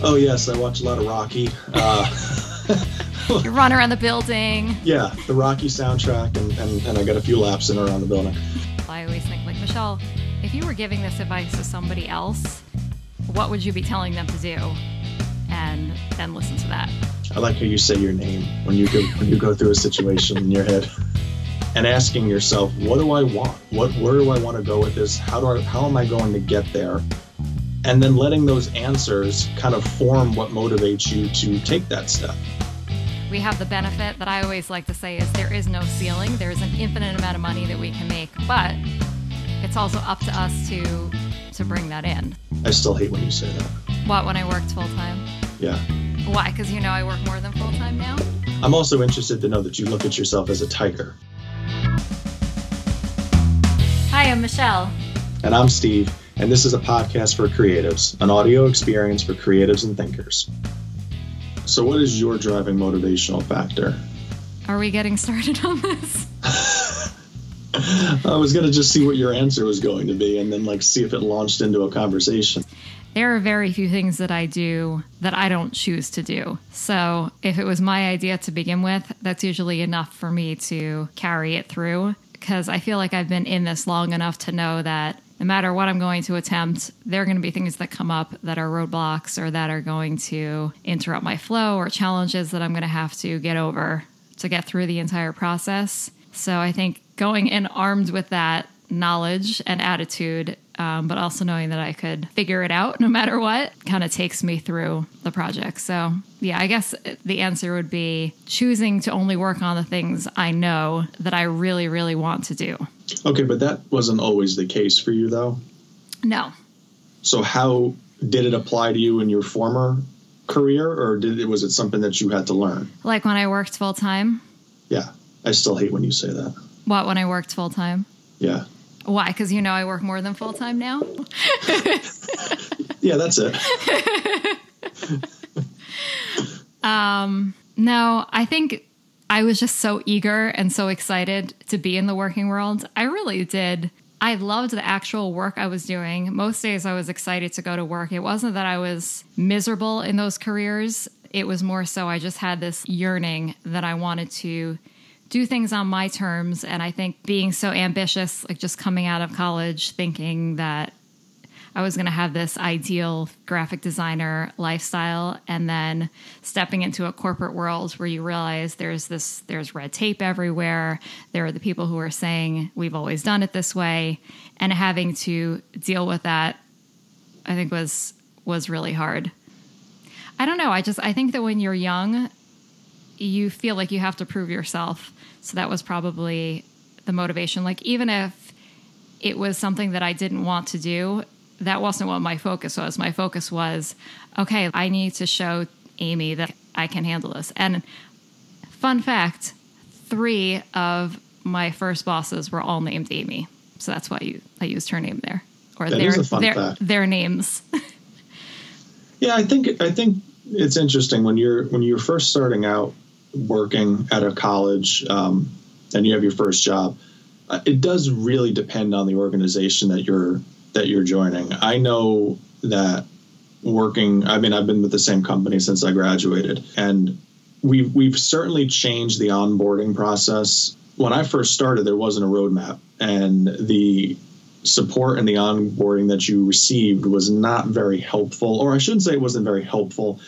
Oh yes, I watch a lot of Rocky. Uh, you run around the building. Yeah, the Rocky soundtrack, and, and, and I got a few laps in around the building. I always think, like, Michelle, if you were giving this advice to somebody else, what would you be telling them to do? And then listen to that. I like how you say your name when you go when you go through a situation in your head. And asking yourself, what do I want? What where do I want to go with this? How do I how am I going to get there? And then letting those answers kind of form what motivates you to take that step. We have the benefit that I always like to say is there is no ceiling. There's an infinite amount of money that we can make, but it's also up to us to to bring that in. I still hate when you say that. What when I worked full time? Yeah. Why? Because you know I work more than full time now? I'm also interested to know that you look at yourself as a tiger. Hi, I'm Michelle. And I'm Steve, and this is a podcast for creatives, an audio experience for creatives and thinkers. So, what is your driving motivational factor? Are we getting started on this? I was going to just see what your answer was going to be and then, like, see if it launched into a conversation there are very few things that I do that I don't choose to do. So if it was my idea to begin with, that's usually enough for me to carry it through because I feel like I've been in this long enough to know that no matter what I'm going to attempt, there are going to be things that come up that are roadblocks or that are going to interrupt my flow or challenges that I'm going to have to get over to get through the entire process. So I think going in armed with that knowledge and attitude um, but also knowing that I could figure it out no matter what kind of takes me through the project. So, yeah, I guess the answer would be choosing to only work on the things I know that I really, really want to do. Okay, but that wasn't always the case for you, though? No. So, how did it apply to you in your former career, or did it, was it something that you had to learn? Like when I worked full time? Yeah, I still hate when you say that. What, when I worked full time? Yeah. Why? Because you know I work more than full time now? yeah, that's it. um, no, I think I was just so eager and so excited to be in the working world. I really did. I loved the actual work I was doing. Most days I was excited to go to work. It wasn't that I was miserable in those careers, it was more so I just had this yearning that I wanted to do things on my terms. And I think being so ambitious, like just coming out of college thinking that I was going to have this ideal graphic designer lifestyle and then stepping into a corporate world where you realize there's this there's red tape everywhere there are the people who are saying we've always done it this way and having to deal with that I think was was really hard. I don't know, I just I think that when you're young you feel like you have to prove yourself so that was probably the motivation. Like, even if it was something that I didn't want to do, that wasn't what my focus was. My focus was, okay, I need to show Amy that I can handle this. And fun fact three of my first bosses were all named Amy. So that's why you, I used her name there. Or that their, their, their names. yeah, I think I think it's interesting when you're when you're first starting out working at a college um, and you have your first job, uh, it does really depend on the organization that you're that you're joining. I know that working. I mean, I've been with the same company since I graduated, and we've we've certainly changed the onboarding process. When I first started, there wasn't a roadmap, and the support and the onboarding that you received was not very helpful, or I shouldn't say it wasn't very helpful.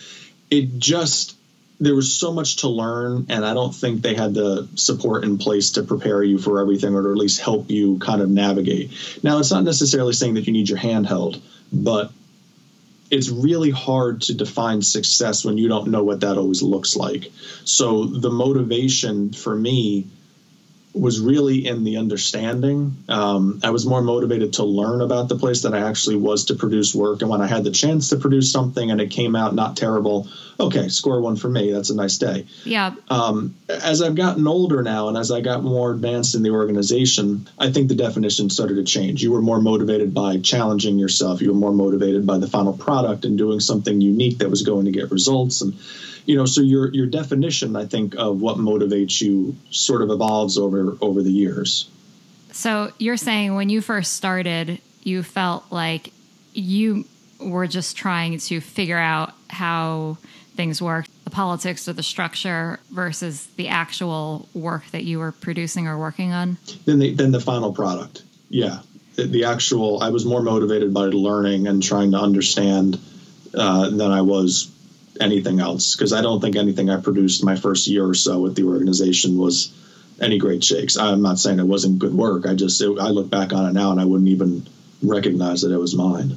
It just there was so much to learn, and I don't think they had the support in place to prepare you for everything or to at least help you kind of navigate. Now, it's not necessarily saying that you need your hand held, but it's really hard to define success when you don't know what that always looks like. So, the motivation for me was really in the understanding. Um, I was more motivated to learn about the place than I actually was to produce work. And when I had the chance to produce something and it came out not terrible, okay, score one for me. That's a nice day. Yeah. Um, as I've gotten older now and as I got more advanced in the organization, I think the definition started to change. You were more motivated by challenging yourself. You were more motivated by the final product and doing something unique that was going to get results. And you know so your your definition i think of what motivates you sort of evolves over over the years so you're saying when you first started you felt like you were just trying to figure out how things work the politics or the structure versus the actual work that you were producing or working on? Then the, then the final product. Yeah. The, the actual, I was more motivated by learning and trying to understand uh, than I was anything else because I don't think anything I produced my first year or so with the organization was any great shakes. I'm not saying it wasn't good work. I just, it, I look back on it now and I wouldn't even recognize that it was mine.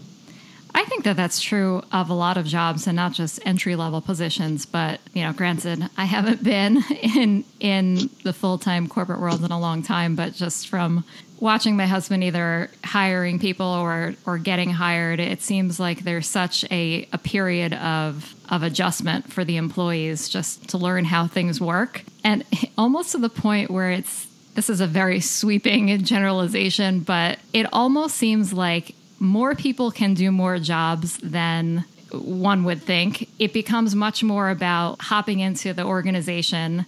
I think that that's true of a lot of jobs and not just entry level positions. But you know, granted, I haven't been in in the full time corporate world in a long time. But just from watching my husband either hiring people or or getting hired, it seems like there's such a a period of of adjustment for the employees just to learn how things work, and almost to the point where it's this is a very sweeping generalization, but it almost seems like more people can do more jobs than one would think. It becomes much more about hopping into the organization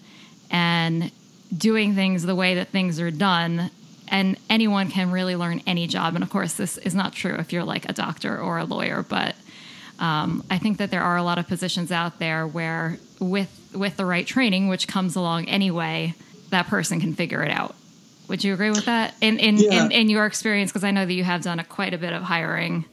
and doing things the way that things are done. And anyone can really learn any job. And of course, this is not true if you're like a doctor or a lawyer, but um, I think that there are a lot of positions out there where, with with the right training, which comes along anyway, that person can figure it out. Would you agree with that in in, yeah. in, in, your experience? Because I know that you have done a, quite a bit of hiring.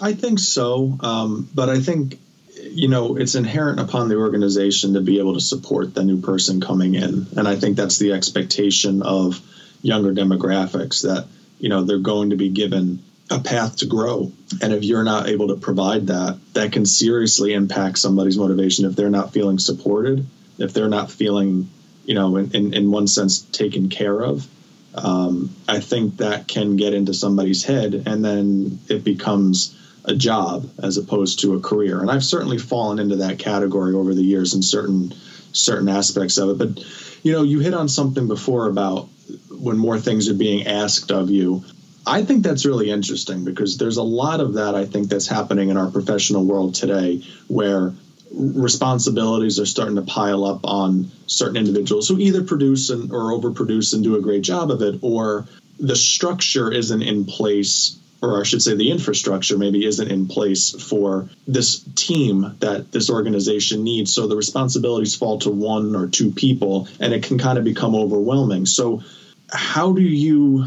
I think so, um, but I think you know it's inherent upon the organization to be able to support the new person coming in, and I think that's the expectation of younger demographics that you know they're going to be given a path to grow, and if you're not able to provide that, that can seriously impact somebody's motivation if they're not feeling supported, if they're not feeling you know, in, in, in one sense, taken care of um, I think that can get into somebody's head and then it becomes a job as opposed to a career. And I've certainly fallen into that category over the years in certain certain aspects of it. But you know, you hit on something before about when more things are being asked of you. I think that's really interesting because there's a lot of that I think that's happening in our professional world today where responsibilities are starting to pile up on certain individuals who either produce and, or overproduce and do a great job of it, or the structure isn't in place, or I should say, the infrastructure maybe isn't in place for this team that this organization needs. So the responsibilities fall to one or two people, and it can kind of become overwhelming. So, how do you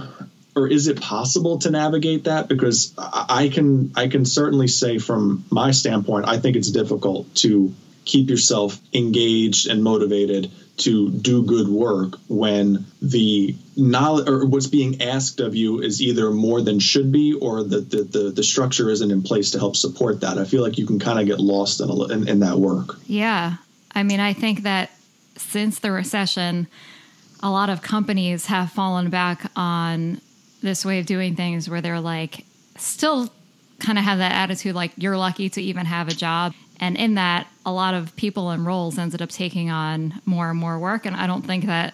or is it possible to navigate that? Because I can I can certainly say from my standpoint, I think it's difficult to keep yourself engaged and motivated to do good work when the knowledge or what's being asked of you is either more than should be or that the, the, the structure isn't in place to help support that. I feel like you can kind of get lost in, a, in, in that work. Yeah, I mean, I think that since the recession, a lot of companies have fallen back on this way of doing things where they're like still kind of have that attitude like you're lucky to even have a job and in that a lot of people and roles ended up taking on more and more work. And i don't think that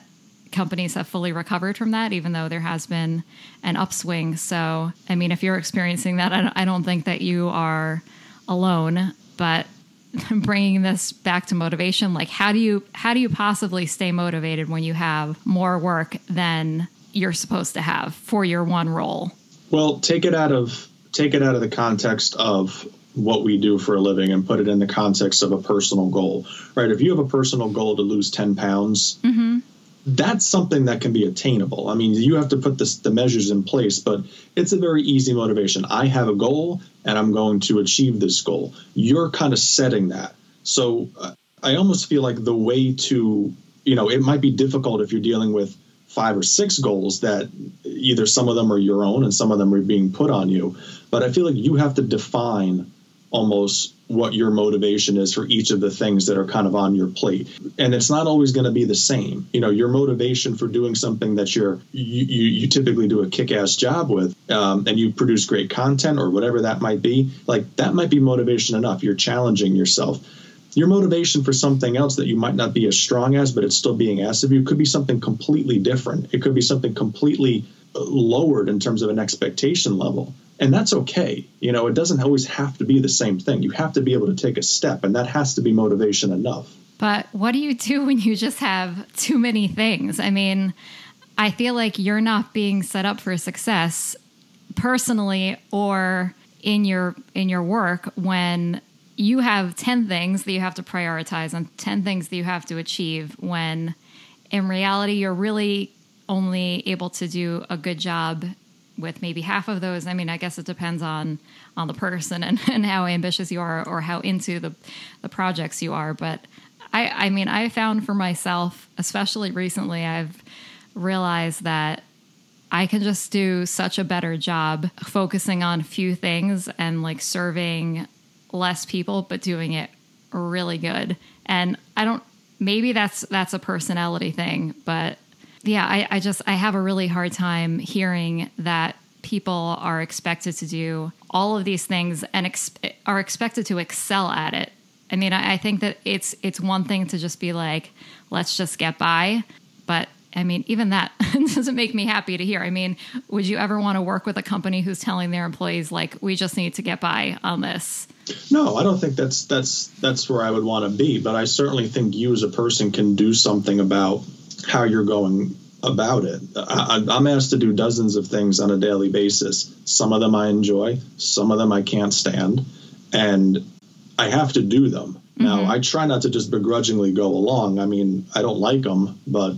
companies have fully recovered from that even though there has been an upswing. So i mean if you're experiencing that i don't think that you are alone. But bringing this back to motivation like how do you how do you possibly stay motivated when you have more work than you're supposed to have for your one role? Well, take it out of take it out of the context of what we do for a living and put it in the context of a personal goal, right? If you have a personal goal to lose 10 pounds, mm-hmm. that's something that can be attainable. I mean, you have to put this, the measures in place, but it's a very easy motivation. I have a goal and I'm going to achieve this goal. You're kind of setting that. So uh, I almost feel like the way to, you know, it might be difficult if you're dealing with five or six goals that either some of them are your own and some of them are being put on you. But I feel like you have to define almost what your motivation is for each of the things that are kind of on your plate and it's not always going to be the same you know your motivation for doing something that you're you, you, you typically do a kick-ass job with um, and you produce great content or whatever that might be like that might be motivation enough you're challenging yourself your motivation for something else that you might not be as strong as, but it's still being asked of you, could be something completely different. It could be something completely uh, lowered in terms of an expectation level. And that's okay. You know, it doesn't always have to be the same thing. You have to be able to take a step, and that has to be motivation enough. But what do you do when you just have too many things? I mean, I feel like you're not being set up for success personally or in your in your work when you have 10 things that you have to prioritize and 10 things that you have to achieve when in reality you're really only able to do a good job with maybe half of those i mean i guess it depends on on the person and, and how ambitious you are or how into the the projects you are but i i mean i found for myself especially recently i've realized that I can just do such a better job focusing on few things and like serving less people, but doing it really good. And I don't, maybe that's, that's a personality thing, but yeah, I, I just, I have a really hard time hearing that people are expected to do all of these things and ex- are expected to excel at it. I mean, I, I think that it's, it's one thing to just be like, let's just get by, but I mean, even that doesn't make me happy to hear. I mean, would you ever want to work with a company who's telling their employees like, "We just need to get by on this"? No, I don't think that's that's that's where I would want to be. But I certainly think you as a person can do something about how you're going about it. I, I'm asked to do dozens of things on a daily basis. Some of them I enjoy, some of them I can't stand, and I have to do them. Mm-hmm. Now, I try not to just begrudgingly go along. I mean, I don't like them, but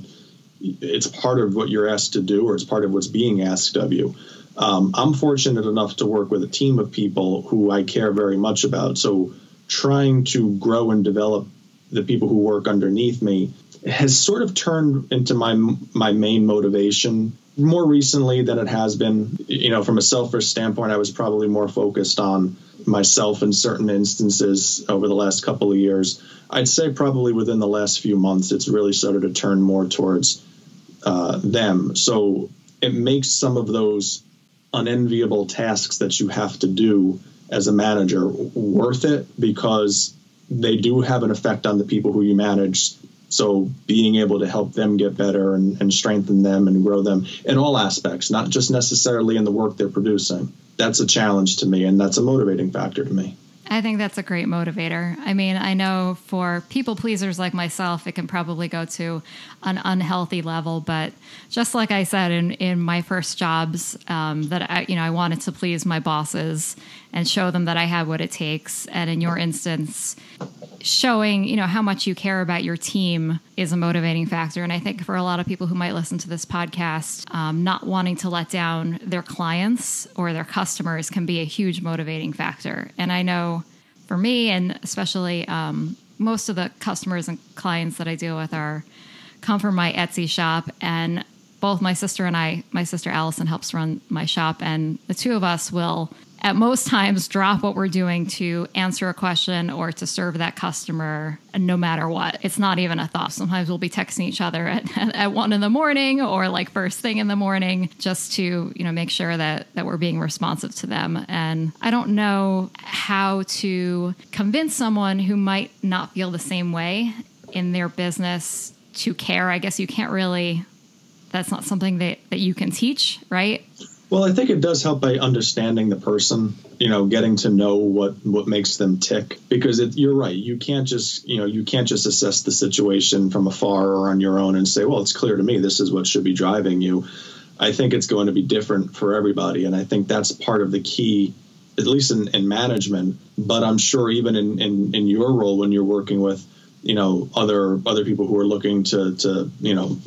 it's part of what you're asked to do or it's part of what's being asked of you. Um, I'm fortunate enough to work with a team of people who I care very much about. So trying to grow and develop the people who work underneath me has sort of turned into my my main motivation more recently than it has been. You know, from a selfish standpoint, I was probably more focused on myself in certain instances over the last couple of years. I'd say probably within the last few months, it's really started to turn more towards uh, them. So it makes some of those unenviable tasks that you have to do as a manager worth it because they do have an effect on the people who you manage. So being able to help them get better and, and strengthen them and grow them in all aspects, not just necessarily in the work they're producing that's a challenge to me and that's a motivating factor to me. I think that's a great motivator. I mean, I know for people pleasers like myself, it can probably go to an unhealthy level. But just like I said in, in my first jobs, um, that I, you know, I wanted to please my bosses and show them that I had what it takes. And in your instance, showing you know how much you care about your team is a motivating factor and i think for a lot of people who might listen to this podcast um, not wanting to let down their clients or their customers can be a huge motivating factor and i know for me and especially um, most of the customers and clients that i deal with are come from my etsy shop and both my sister and i my sister allison helps run my shop and the two of us will at most times drop what we're doing to answer a question or to serve that customer no matter what. It's not even a thought. Sometimes we'll be texting each other at, at one in the morning or like first thing in the morning just to, you know, make sure that, that we're being responsive to them. And I don't know how to convince someone who might not feel the same way in their business to care. I guess you can't really, that's not something that, that you can teach, right? Well, I think it does help by understanding the person, you know, getting to know what what makes them tick. Because it, you're right, you can't just you know you can't just assess the situation from afar or on your own and say, well, it's clear to me this is what should be driving you. I think it's going to be different for everybody, and I think that's part of the key, at least in, in management. But I'm sure even in, in in your role when you're working with you know other other people who are looking to to you know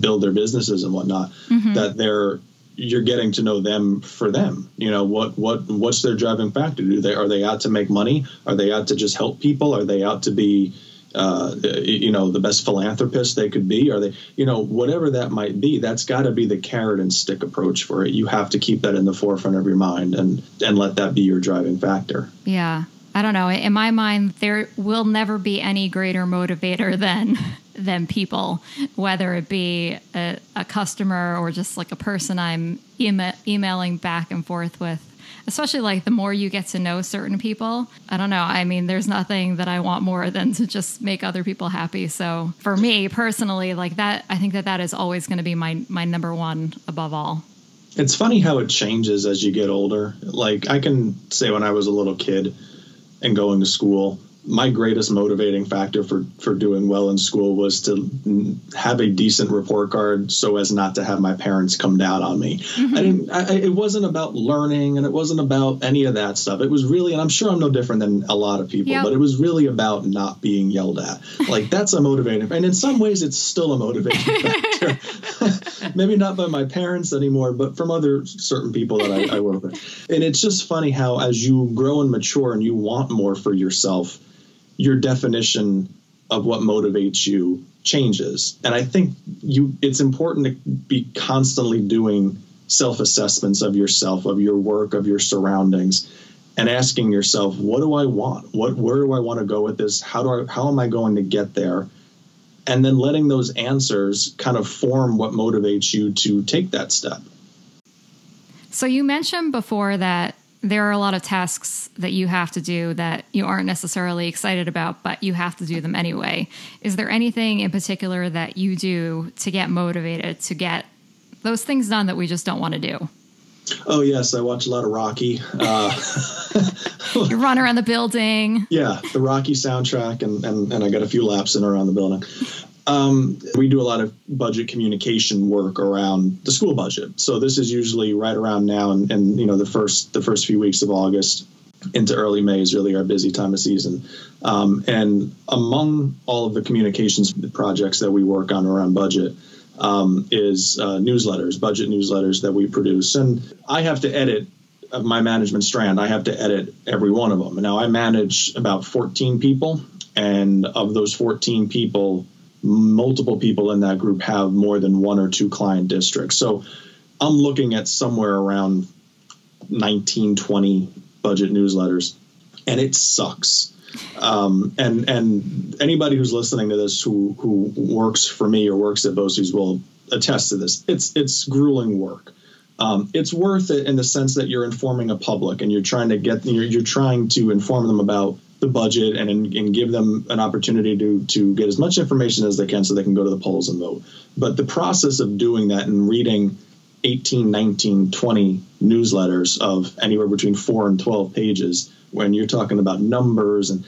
build their businesses and whatnot mm-hmm. that they're you're getting to know them for them. You know what what what's their driving factor? Do they are they out to make money? Are they out to just help people? Are they out to be uh, you know the best philanthropist they could be? Are they you know whatever that might be? That's got to be the carrot and stick approach for it. You have to keep that in the forefront of your mind and and let that be your driving factor. Yeah. I don't know. In my mind, there will never be any greater motivator than than people, whether it be a, a customer or just like a person I'm ema- emailing back and forth with. Especially like the more you get to know certain people, I don't know. I mean, there's nothing that I want more than to just make other people happy. So for me personally, like that, I think that that is always going to be my my number one above all. It's funny how it changes as you get older. Like I can say when I was a little kid and going to school, my greatest motivating factor for for doing well in school was to have a decent report card so as not to have my parents come down on me. Mm-hmm. i didn't I, it wasn't about learning and it wasn't about any of that stuff. It was really and i'm sure i'm no different than a lot of people yep. but it was really about not being yelled at. Like that's a motivating and in some ways it's still a motivating factor. Maybe not by my parents anymore but from other certain people that I, I work with. And it's just funny how as you grow and mature and you want more for yourself your definition of what motivates you changes. And I think you it's important to be constantly doing self-assessments of yourself, of your work, of your surroundings and asking yourself, what do I want? What where do I want to go with this? How do I how am I going to get there? And then letting those answers kind of form what motivates you to take that step. So you mentioned before that there are a lot of tasks that you have to do that you aren't necessarily excited about, but you have to do them anyway. Is there anything in particular that you do to get motivated to get those things done that we just don't want to do? Oh yes, I watch a lot of Rocky. Uh, you run around the building. Yeah, the Rocky soundtrack, and, and and I got a few laps in around the building. Um, we do a lot of budget communication work around the school budget. So this is usually right around now, and, and you know the first the first few weeks of August into early May is really our busy time of season. Um, and among all of the communications projects that we work on around budget um, is uh, newsletters, budget newsletters that we produce. And I have to edit my management strand. I have to edit every one of them. Now I manage about 14 people, and of those 14 people, multiple people in that group have more than one or two client districts. So I'm looking at somewhere around 19, 20 budget newsletters, and it sucks. Um, and and anybody who's listening to this who who works for me or works at BOCES will attest to this. It's it's grueling work. Um, it's worth it in the sense that you're informing a public and you're trying to get you're, you're trying to inform them about the budget and, and give them an opportunity to to get as much information as they can so they can go to the polls and vote. But the process of doing that and reading 18, 19, 20 newsletters of anywhere between 4 and 12 pages when you're talking about numbers and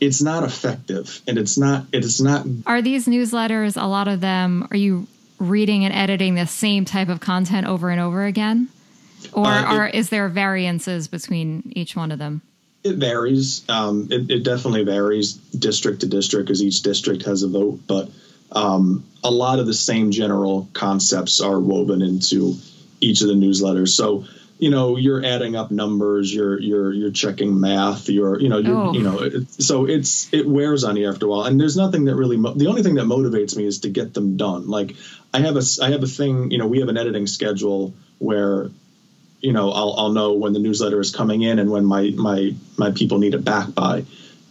it's not effective and it's not it's not Are these newsletters a lot of them are you reading and editing the same type of content over and over again? Or uh, it, are is there variances between each one of them? It varies. Um, it, it, definitely varies district to district because each district has a vote, but um, a lot of the same general concepts are woven into each of the newsletters. So, you know, you're adding up numbers, you're you're you're checking math, you're you know you're, oh. you know, it, so it's it wears on you after a while. And there's nothing that really mo- the only thing that motivates me is to get them done. Like I have a I have a thing, you know, we have an editing schedule where you know I'll, I'll know when the newsletter is coming in and when my my my people need it back by.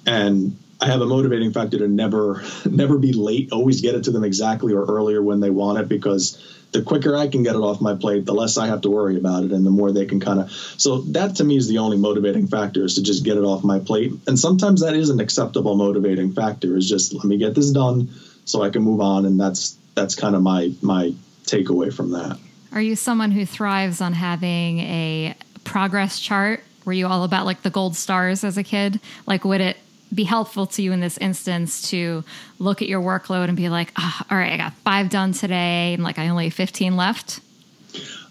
And I have a motivating factor to never never be late. Always get it to them exactly or earlier when they want it because the quicker I can get it off my plate the less I have to worry about it and the more they can kind of so that to me is the only motivating factor is to just get it off my plate. And sometimes that is an acceptable motivating factor is just let me get this done so I can move on. And that's that's kind of my my takeaway from that are you someone who thrives on having a progress chart? Were you all about like the gold stars as a kid? Like, would it be helpful to you in this instance to look at your workload and be like, oh, all right, I got five done today, and like I only have 15 left?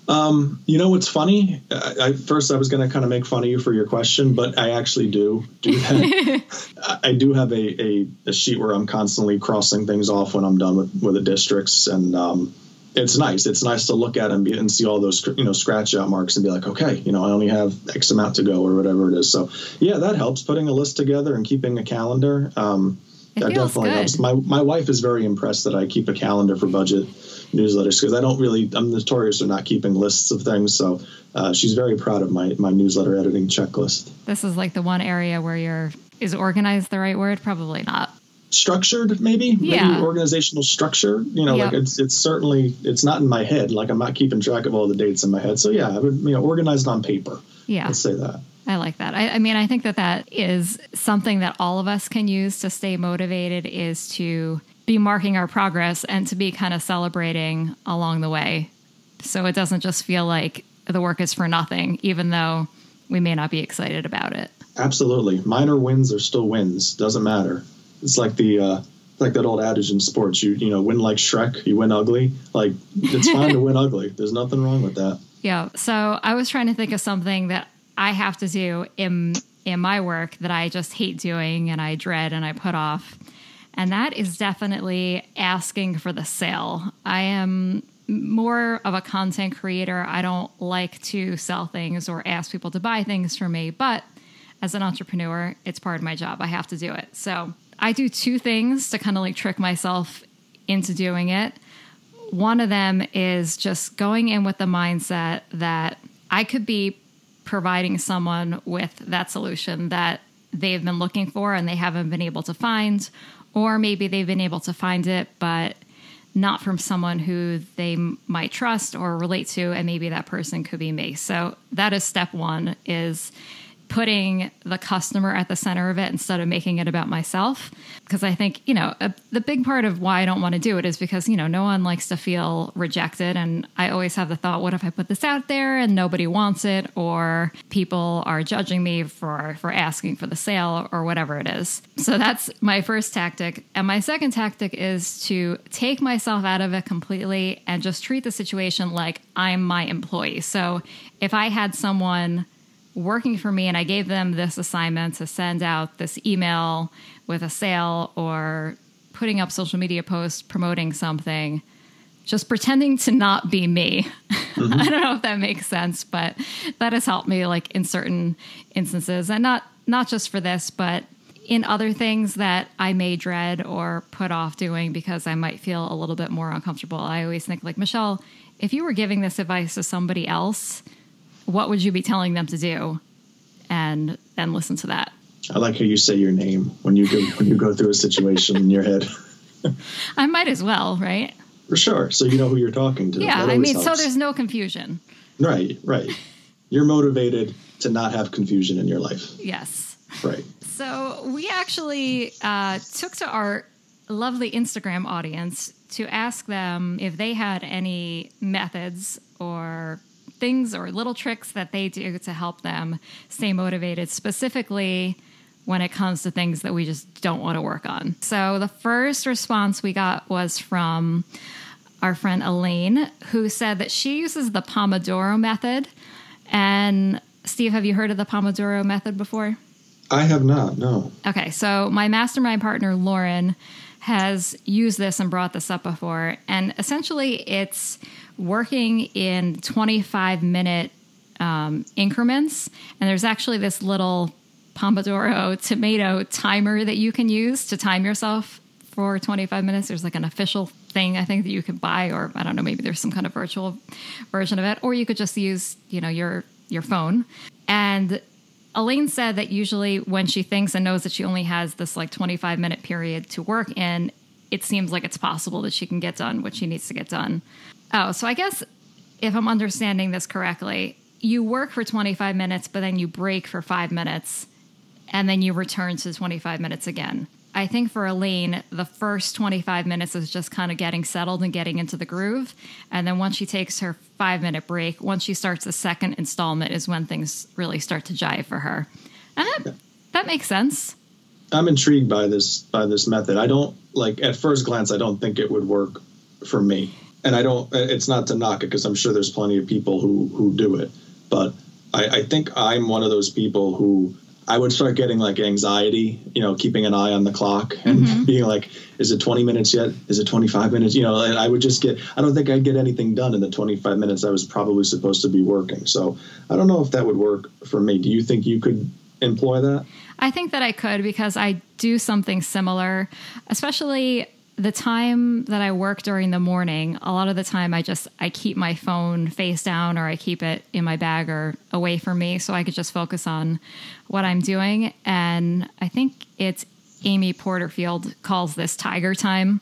Um, you know what's funny? I, I first I was going to kind of make fun of you for your question, but I actually do do that. I do have a, a, a, sheet where I'm constantly crossing things off when I'm done with with the districts, and um, it's nice. It's nice to look at and, be, and see all those you know scratch out marks and be like, okay, you know, I only have X amount to go or whatever it is. So yeah, that helps. Putting a list together and keeping a calendar. Um, that definitely good. helps. My my wife is very impressed that I keep a calendar for budget newsletters because I don't really I'm notorious for not keeping lists of things. So uh, she's very proud of my my newsletter editing checklist. This is like the one area where you're is organized the right word? Probably not structured maybe yeah. maybe organizational structure you know yep. like it's it's certainly it's not in my head like i'm not keeping track of all the dates in my head so yeah i would you know organized on paper yeah let's say that i like that I, I mean i think that that is something that all of us can use to stay motivated is to be marking our progress and to be kind of celebrating along the way so it doesn't just feel like the work is for nothing even though we may not be excited about it Absolutely. Minor wins are still wins. Doesn't matter. It's like the uh, like that old adage in sports. You you know win like Shrek. You win ugly. Like it's fine to win ugly. There's nothing wrong with that. Yeah. So I was trying to think of something that I have to do in in my work that I just hate doing and I dread and I put off. And that is definitely asking for the sale. I am more of a content creator. I don't like to sell things or ask people to buy things for me, but as an entrepreneur, it's part of my job. I have to do it. So I do two things to kind of like trick myself into doing it. One of them is just going in with the mindset that I could be providing someone with that solution that they've been looking for and they haven't been able to find, or maybe they've been able to find it, but not from someone who they might trust or relate to and maybe that person could be me so that is step one is putting the customer at the center of it instead of making it about myself. Because I think, you know, a, the big part of why I don't want to do it is because, you know, no one likes to feel rejected. And I always have the thought, what if I put this out there and nobody wants it or people are judging me for, for asking for the sale or whatever it is. So that's my first tactic. And my second tactic is to take myself out of it completely and just treat the situation like I'm my employee. So if I had someone working for me and I gave them this assignment to send out this email with a sale or putting up social media posts promoting something, just pretending to not be me. Mm-hmm. I don't know if that makes sense, but that has helped me like in certain instances and not not just for this, but in other things that I may dread or put off doing because I might feel a little bit more uncomfortable. I always think like Michelle, if you were giving this advice to somebody else, what would you be telling them to do? And then listen to that. I like how you say your name when you go when you go through a situation in your head. I might as well, right? For sure. So you know who you're talking to. Yeah, I mean, helps. so there's no confusion. Right, right. You're motivated to not have confusion in your life. Yes. Right. So we actually uh, took to our lovely Instagram audience to ask them if they had any methods or things or little tricks that they do to help them stay motivated, specifically when it comes to things that we just don't want to work on. So the first response we got was from our friend Elaine, who said that she uses the Pomodoro method. And Steve, have you heard of the Pomodoro method before? I have not, no. Okay, so my mastermind partner, Lauren, has used this and brought this up before. And essentially, it's working in 25 minute um, increments. And there's actually this little Pomodoro tomato timer that you can use to time yourself for 25 minutes. There's like an official thing I think that you can buy, or I don't know, maybe there's some kind of virtual version of it, or you could just use, you know, your your phone. And Elaine said that usually when she thinks and knows that she only has this like 25 minute period to work in, it seems like it's possible that she can get done what she needs to get done. Oh, so I guess if I'm understanding this correctly, you work for 25 minutes, but then you break for five minutes, and then you return to 25 minutes again. I think for Elaine, the first 25 minutes is just kind of getting settled and getting into the groove. And then once she takes her five minute break, once she starts the second installment, is when things really start to jive for her. And that, that makes sense. I'm intrigued by this by this method. I don't like at first glance I don't think it would work for me and I don't. It's not to knock it because I'm sure there's plenty of people who who do it, but I, I think I'm one of those people who I would start getting like anxiety, you know, keeping an eye on the clock and mm-hmm. being like, is it 20 minutes yet? Is it 25 minutes? You know, and I would just get, I don't think I'd get anything done in the 25 minutes I was probably supposed to be working. So I don't know if that would work for me. Do you think you could employ that? I think that I could because I do something similar, especially the time that I work during the morning, a lot of the time I just I keep my phone face down or I keep it in my bag or away from me so I could just focus on what I'm doing. And I think it's Amy Porterfield calls this tiger time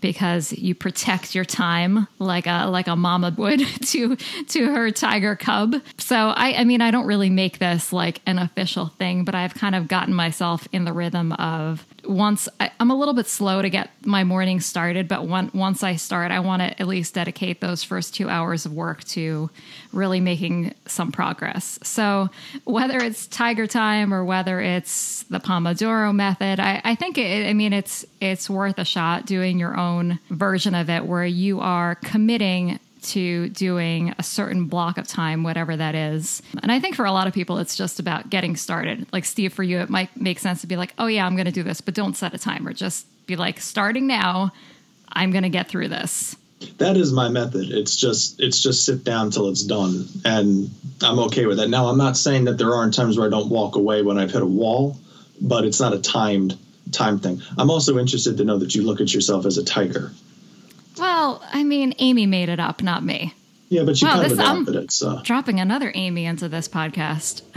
because you protect your time like a like a mama would to to her tiger cub. So I I mean I don't really make this like an official thing, but I've kind of gotten myself in the rhythm of once I, am a little bit slow to get my morning started, but one, once I start, I want to at least dedicate those first two hours of work to really making some progress. So whether it's Tiger Time or whether it's the Pomodoro method, I, I think it, I mean it's it's worth a shot doing your own version of it where you are committing to doing a certain block of time, whatever that is. And I think for a lot of people, it's just about getting started. Like Steve, for you, it might make sense to be like, oh, yeah, I'm going to do this, but don't set a timer. Just be like, starting now, I'm going to get through this. That is my method. It's just it's just sit down till it's done, and I'm okay with that. Now, I'm not saying that there aren't times where I don't walk away when I've hit a wall, but it's not a timed time thing. I'm also interested to know that you look at yourself as a tiger. Well, I mean, Amy made it up, not me. Yeah, but she wow, kind this, of adopted I'm it. So dropping another Amy into this podcast.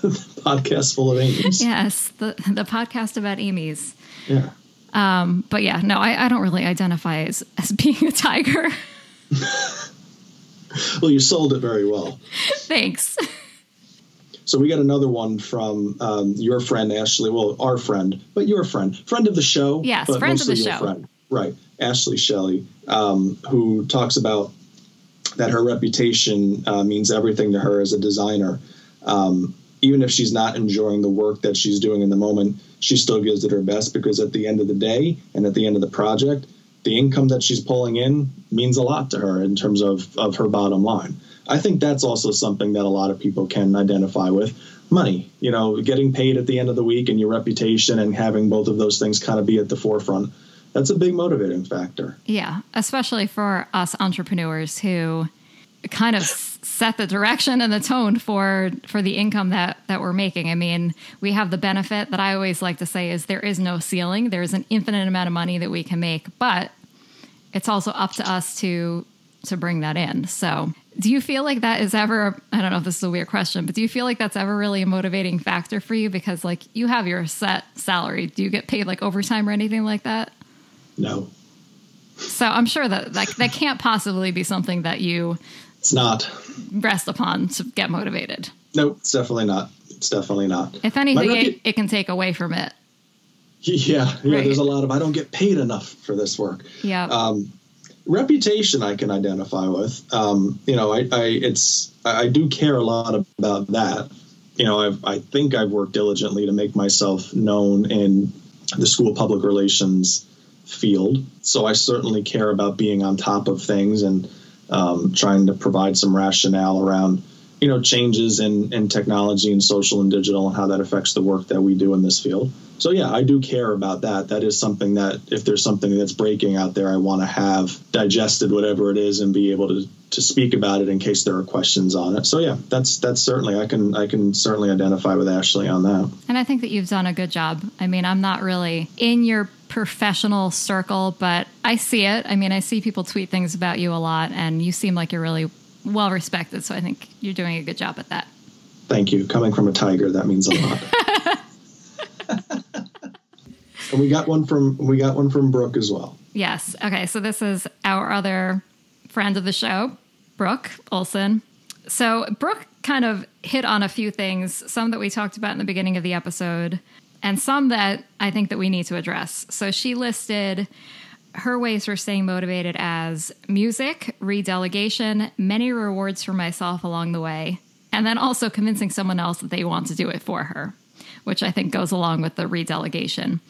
podcast full of Amy's. Yes, the the podcast about Amy's. Yeah. Um, but yeah, no, I, I don't really identify as as being a tiger. well, you sold it very well. Thanks. So we got another one from um, your friend Ashley. Well, our friend, but your friend, friend of the show. Yes, friend of the show. Friend. Right. Ashley Shelley, um, who talks about that her reputation uh, means everything to her as a designer. Um, even if she's not enjoying the work that she's doing in the moment, she still gives it her best because at the end of the day and at the end of the project, the income that she's pulling in means a lot to her in terms of, of her bottom line. I think that's also something that a lot of people can identify with. Money, you know, getting paid at the end of the week and your reputation and having both of those things kind of be at the forefront that's a big motivating factor. Yeah, especially for us entrepreneurs who kind of set the direction and the tone for for the income that that we're making. I mean, we have the benefit that I always like to say is there is no ceiling. There is an infinite amount of money that we can make, but it's also up to us to to bring that in. So, do you feel like that is ever I don't know if this is a weird question, but do you feel like that's ever really a motivating factor for you because like you have your set salary. Do you get paid like overtime or anything like that? No. So I'm sure that that, that can't possibly be something that you. It's not. Rest upon to get motivated. Nope, it's definitely not. It's definitely not. If anything, repu- it, it, can take away from it. Yeah, yeah. Right. There's a lot of I don't get paid enough for this work. Yeah. Um, reputation I can identify with. Um, you know, I, I it's I do care a lot about that. You know, I've, I think I've worked diligently to make myself known in the school public relations field. So I certainly care about being on top of things and um, trying to provide some rationale around, you know, changes in, in technology and social and digital and how that affects the work that we do in this field. So yeah, I do care about that. That is something that if there's something that's breaking out there, I want to have digested whatever it is and be able to to speak about it in case there are questions on it. So yeah, that's that's certainly I can I can certainly identify with Ashley on that. And I think that you've done a good job. I mean, I'm not really in your professional circle, but I see it. I mean, I see people tweet things about you a lot and you seem like you're really well respected, so I think you're doing a good job at that. Thank you. Coming from a tiger, that means a lot. and we got one from we got one from Brooke as well. Yes. Okay, so this is our other friend of the show, Brooke Olson. So, Brooke kind of hit on a few things, some that we talked about in the beginning of the episode, and some that I think that we need to address. So, she listed her ways for staying motivated as music, redelegation, many rewards for myself along the way, and then also convincing someone else that they want to do it for her, which I think goes along with the redelegation.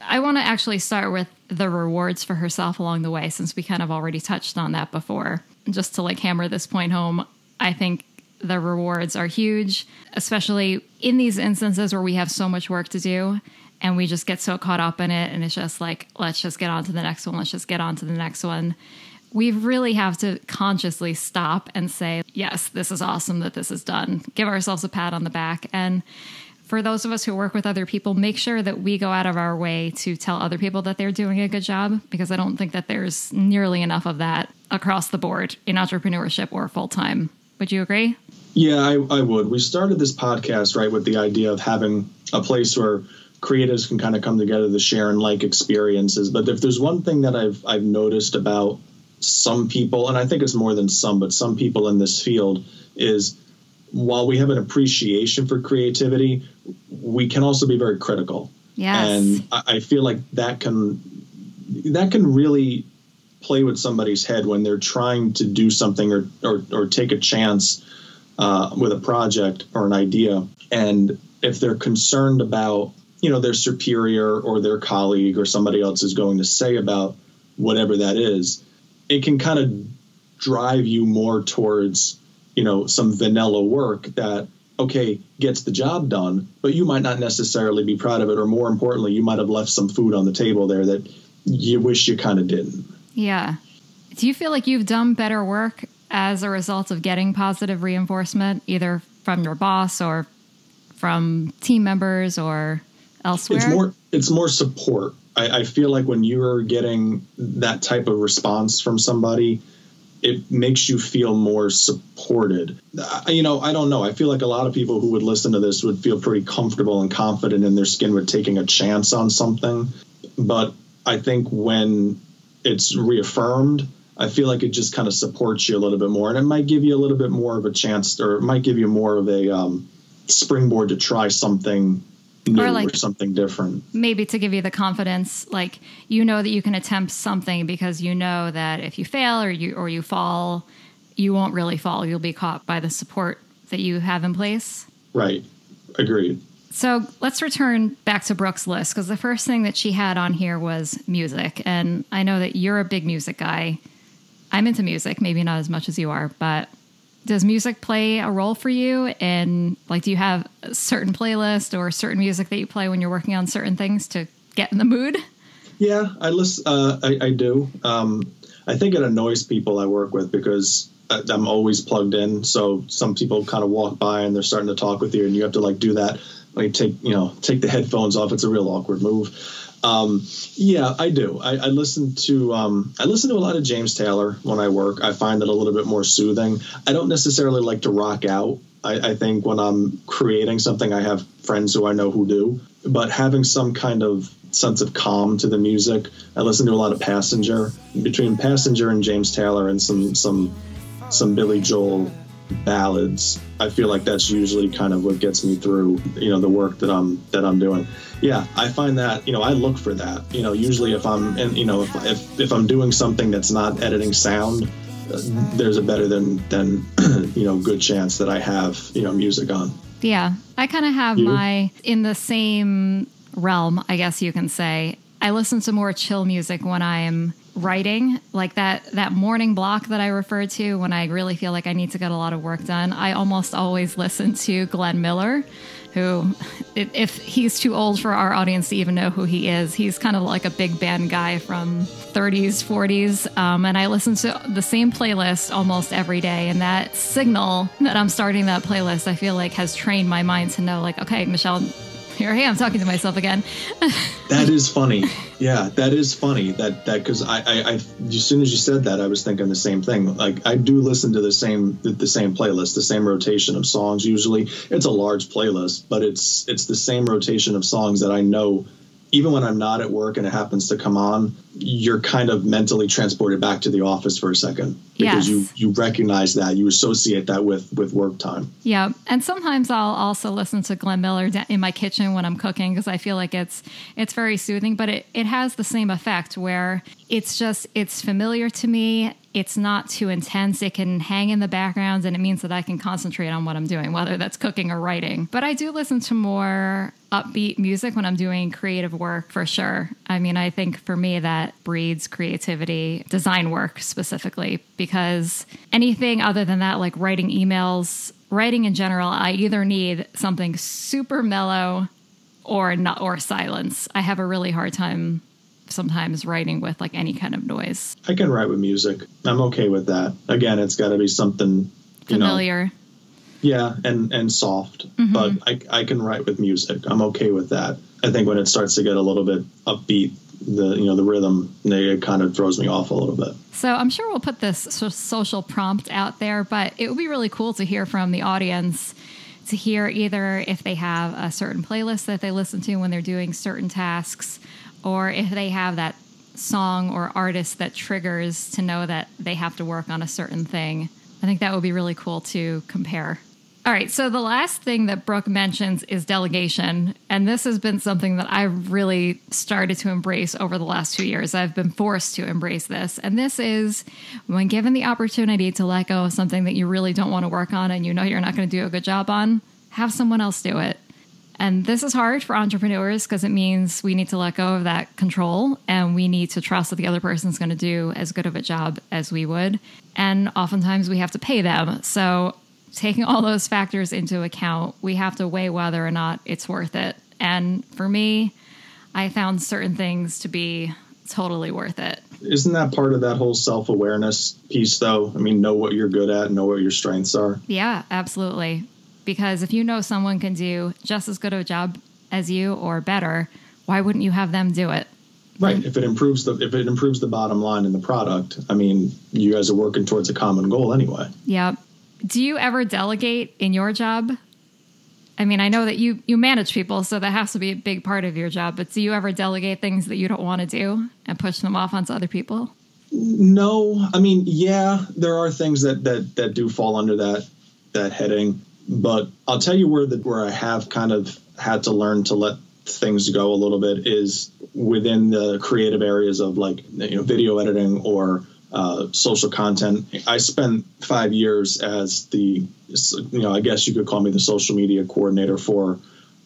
I want to actually start with the rewards for herself along the way, since we kind of already touched on that before. Just to like hammer this point home, I think the rewards are huge, especially in these instances where we have so much work to do and we just get so caught up in it. And it's just like, let's just get on to the next one, let's just get on to the next one. We really have to consciously stop and say, yes, this is awesome that this is done. Give ourselves a pat on the back. And for those of us who work with other people, make sure that we go out of our way to tell other people that they're doing a good job because I don't think that there's nearly enough of that across the board in entrepreneurship or full time. Would you agree? Yeah, I, I, would. We started this podcast right with the idea of having a place where creatives can kind of come together to share and like experiences. But if there's one thing that I've I've noticed about some people, and I think it's more than some, but some people in this field is while we have an appreciation for creativity, we can also be very critical. Yes. And I, I feel like that can that can really play with somebody's head when they're trying to do something or or, or take a chance uh, with a project or an idea, and if they're concerned about you know their superior or their colleague or somebody else is going to say about whatever that is, it can kind of drive you more towards you know some vanilla work that okay gets the job done but you might not necessarily be proud of it or more importantly you might have left some food on the table there that you wish you kind of didn't. Yeah. Do you feel like you've done better work as a result of getting positive reinforcement either from your boss or from team members or elsewhere? it's more it's more support. I, I feel like when you're getting that type of response from somebody it makes you feel more supported. You know, I don't know. I feel like a lot of people who would listen to this would feel pretty comfortable and confident in their skin with taking a chance on something. But I think when it's reaffirmed, I feel like it just kind of supports you a little bit more, and it might give you a little bit more of a chance, or it might give you more of a um, springboard to try something new or, like, or something different. Maybe to give you the confidence, like you know that you can attempt something because you know that if you fail or you or you fall, you won't really fall. You'll be caught by the support that you have in place. Right. Agreed. So let's return back to Brooke's list because the first thing that she had on here was music. And I know that you're a big music guy. I'm into music, maybe not as much as you are, but does music play a role for you? And like, do you have a certain playlist or certain music that you play when you're working on certain things to get in the mood? Yeah, I listen. Uh, I, I, do. Um, I think it annoys people I work with because I'm always plugged in. So some people kind of walk by and they're starting to talk with you, and you have to like do that. Like take you know take the headphones off. It's a real awkward move. Um, yeah, I do. I, I listen to um, I listen to a lot of James Taylor when I work. I find it a little bit more soothing. I don't necessarily like to rock out. I, I think when I'm creating something, I have friends who I know who do. But having some kind of sense of calm to the music, I listen to a lot of Passenger. Between Passenger and James Taylor, and some some some Billy Joel ballads, I feel like that's usually kind of what gets me through. You know, the work that I'm that I'm doing yeah, I find that you know I look for that. You know, usually if I'm and you know if if, if I'm doing something that's not editing sound, there's a better than than you know good chance that I have you know music on. Yeah, I kind of have you? my in the same realm, I guess you can say. I listen to more chill music when I'm writing, like that that morning block that I referred to when I really feel like I need to get a lot of work done. I almost always listen to Glenn Miller who, if he's too old for our audience to even know who he is, he's kind of like a big band guy from 30s, 40s. Um, and I listen to the same playlist almost every day. And that signal that I'm starting that playlist, I feel like has trained my mind to know, like, okay, Michelle, here I am talking to myself again. that is funny. Yeah, that is funny. That that because I, I, I as soon as you said that, I was thinking the same thing. Like I do listen to the same the, the same playlist, the same rotation of songs. Usually, it's a large playlist, but it's it's the same rotation of songs that I know even when I'm not at work and it happens to come on, you're kind of mentally transported back to the office for a second because yes. you you recognize that you associate that with with work time. Yeah, and sometimes I'll also listen to Glenn Miller in my kitchen when I'm cooking because I feel like it's it's very soothing, but it it has the same effect where it's just it's familiar to me it's not too intense. It can hang in the background and it means that I can concentrate on what I'm doing, whether that's cooking or writing. But I do listen to more upbeat music when I'm doing creative work for sure. I mean, I think for me that breeds creativity, design work specifically, because anything other than that, like writing emails, writing in general, I either need something super mellow or not or silence. I have a really hard time sometimes writing with like any kind of noise. I can write with music. I'm okay with that. Again, it's got to be something familiar. Know, yeah, and and soft. Mm-hmm. But I I can write with music. I'm okay with that. I think when it starts to get a little bit upbeat, the you know the rhythm it kind of throws me off a little bit. So I'm sure we'll put this social prompt out there, but it would be really cool to hear from the audience to hear either if they have a certain playlist that they listen to when they're doing certain tasks, or if they have that song or artist that triggers to know that they have to work on a certain thing. I think that would be really cool to compare. All right, so the last thing that Brooke mentions is delegation. And this has been something that I've really started to embrace over the last two years. I've been forced to embrace this. And this is when given the opportunity to let go of something that you really don't want to work on and you know you're not going to do a good job on, have someone else do it. And this is hard for entrepreneurs because it means we need to let go of that control and we need to trust that the other person's going to do as good of a job as we would. And oftentimes we have to pay them. So, taking all those factors into account, we have to weigh whether or not it's worth it. And for me, I found certain things to be totally worth it. Isn't that part of that whole self awareness piece, though? I mean, know what you're good at, know what your strengths are. Yeah, absolutely because if you know someone can do just as good of a job as you or better, why wouldn't you have them do it? Right. If it improves the if it improves the bottom line in the product, I mean, you guys are working towards a common goal anyway. Yeah. Do you ever delegate in your job? I mean, I know that you you manage people, so that has to be a big part of your job. But do you ever delegate things that you don't want to do and push them off onto other people? No, I mean, yeah, there are things that that that do fall under that that heading. But I'll tell you where the where I have kind of had to learn to let things go a little bit is within the creative areas of like you know video editing or uh, social content. I spent five years as the you know I guess you could call me the social media coordinator for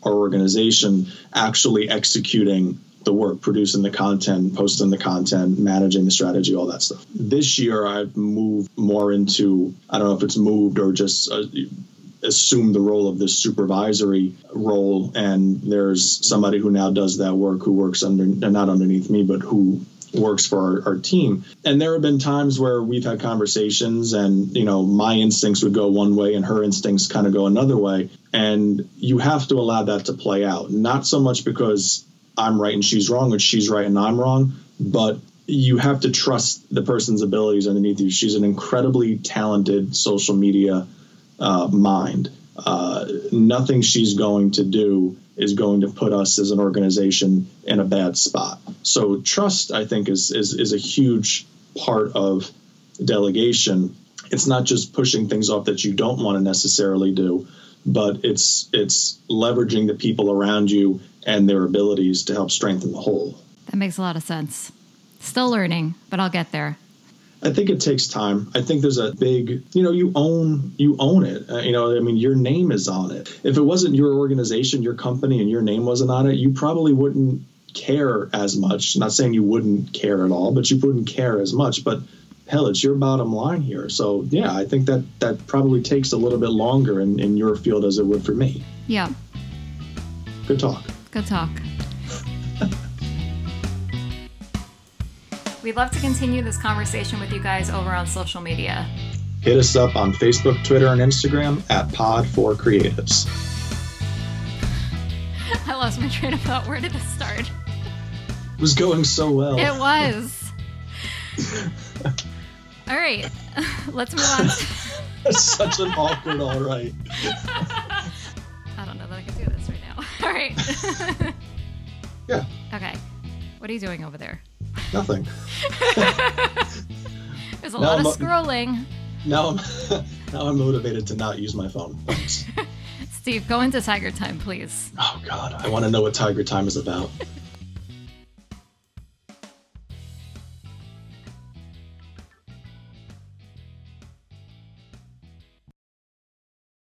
our organization, actually executing the work, producing the content, posting the content, managing the strategy, all that stuff. This year, I've moved more into I don't know if it's moved or just uh, assumed the role of this supervisory role and there's somebody who now does that work who works under not underneath me but who works for our, our, team. And there have been times where we've had conversations and you know my instincts would go one way and her instincts kind of go another way. And you have to allow that to play out. Not so much because i'm right and she's wrong or she's right and i'm wrong but you have to trust the person's abilities underneath you. She's an incredibly talented social media uh, mind. Uh, nothing she's going to do is going to put us as an organization in a bad spot. So trust, I think, is is, is a huge part of delegation. It's not just pushing things off that you don't want to necessarily do, but it's it's leveraging the people around you and their abilities to help strengthen the whole. That makes a lot of sense. Still learning, but I'll get there. I think it takes time. I think there's a big, you know, you own you own it. Uh, you know, I mean, your name is on it. If it wasn't your organization, your company, and your name wasn't on it, you probably wouldn't care as much. Not saying you wouldn't care at all, but you wouldn't care as much. But hell, it's your bottom line here. So yeah, I think that that probably takes a little bit longer in, in your field as it would for me. Yeah. Good talk. Good talk. We'd love to continue this conversation with you guys over on social media. Hit us up on Facebook, Twitter, and Instagram at Pod4Creatives. I lost my train of thought. Where did this start? It was going so well. It was. all right, let's move on. That's Such an awkward all right. I don't know that I can do this right now. All right. yeah. Okay. What are you doing over there? Nothing. There's a now lot I'm, of scrolling. Now I'm now I'm motivated to not use my phone. Thanks. Steve, go into Tiger Time, please. Oh God, I want to know what Tiger Time is about.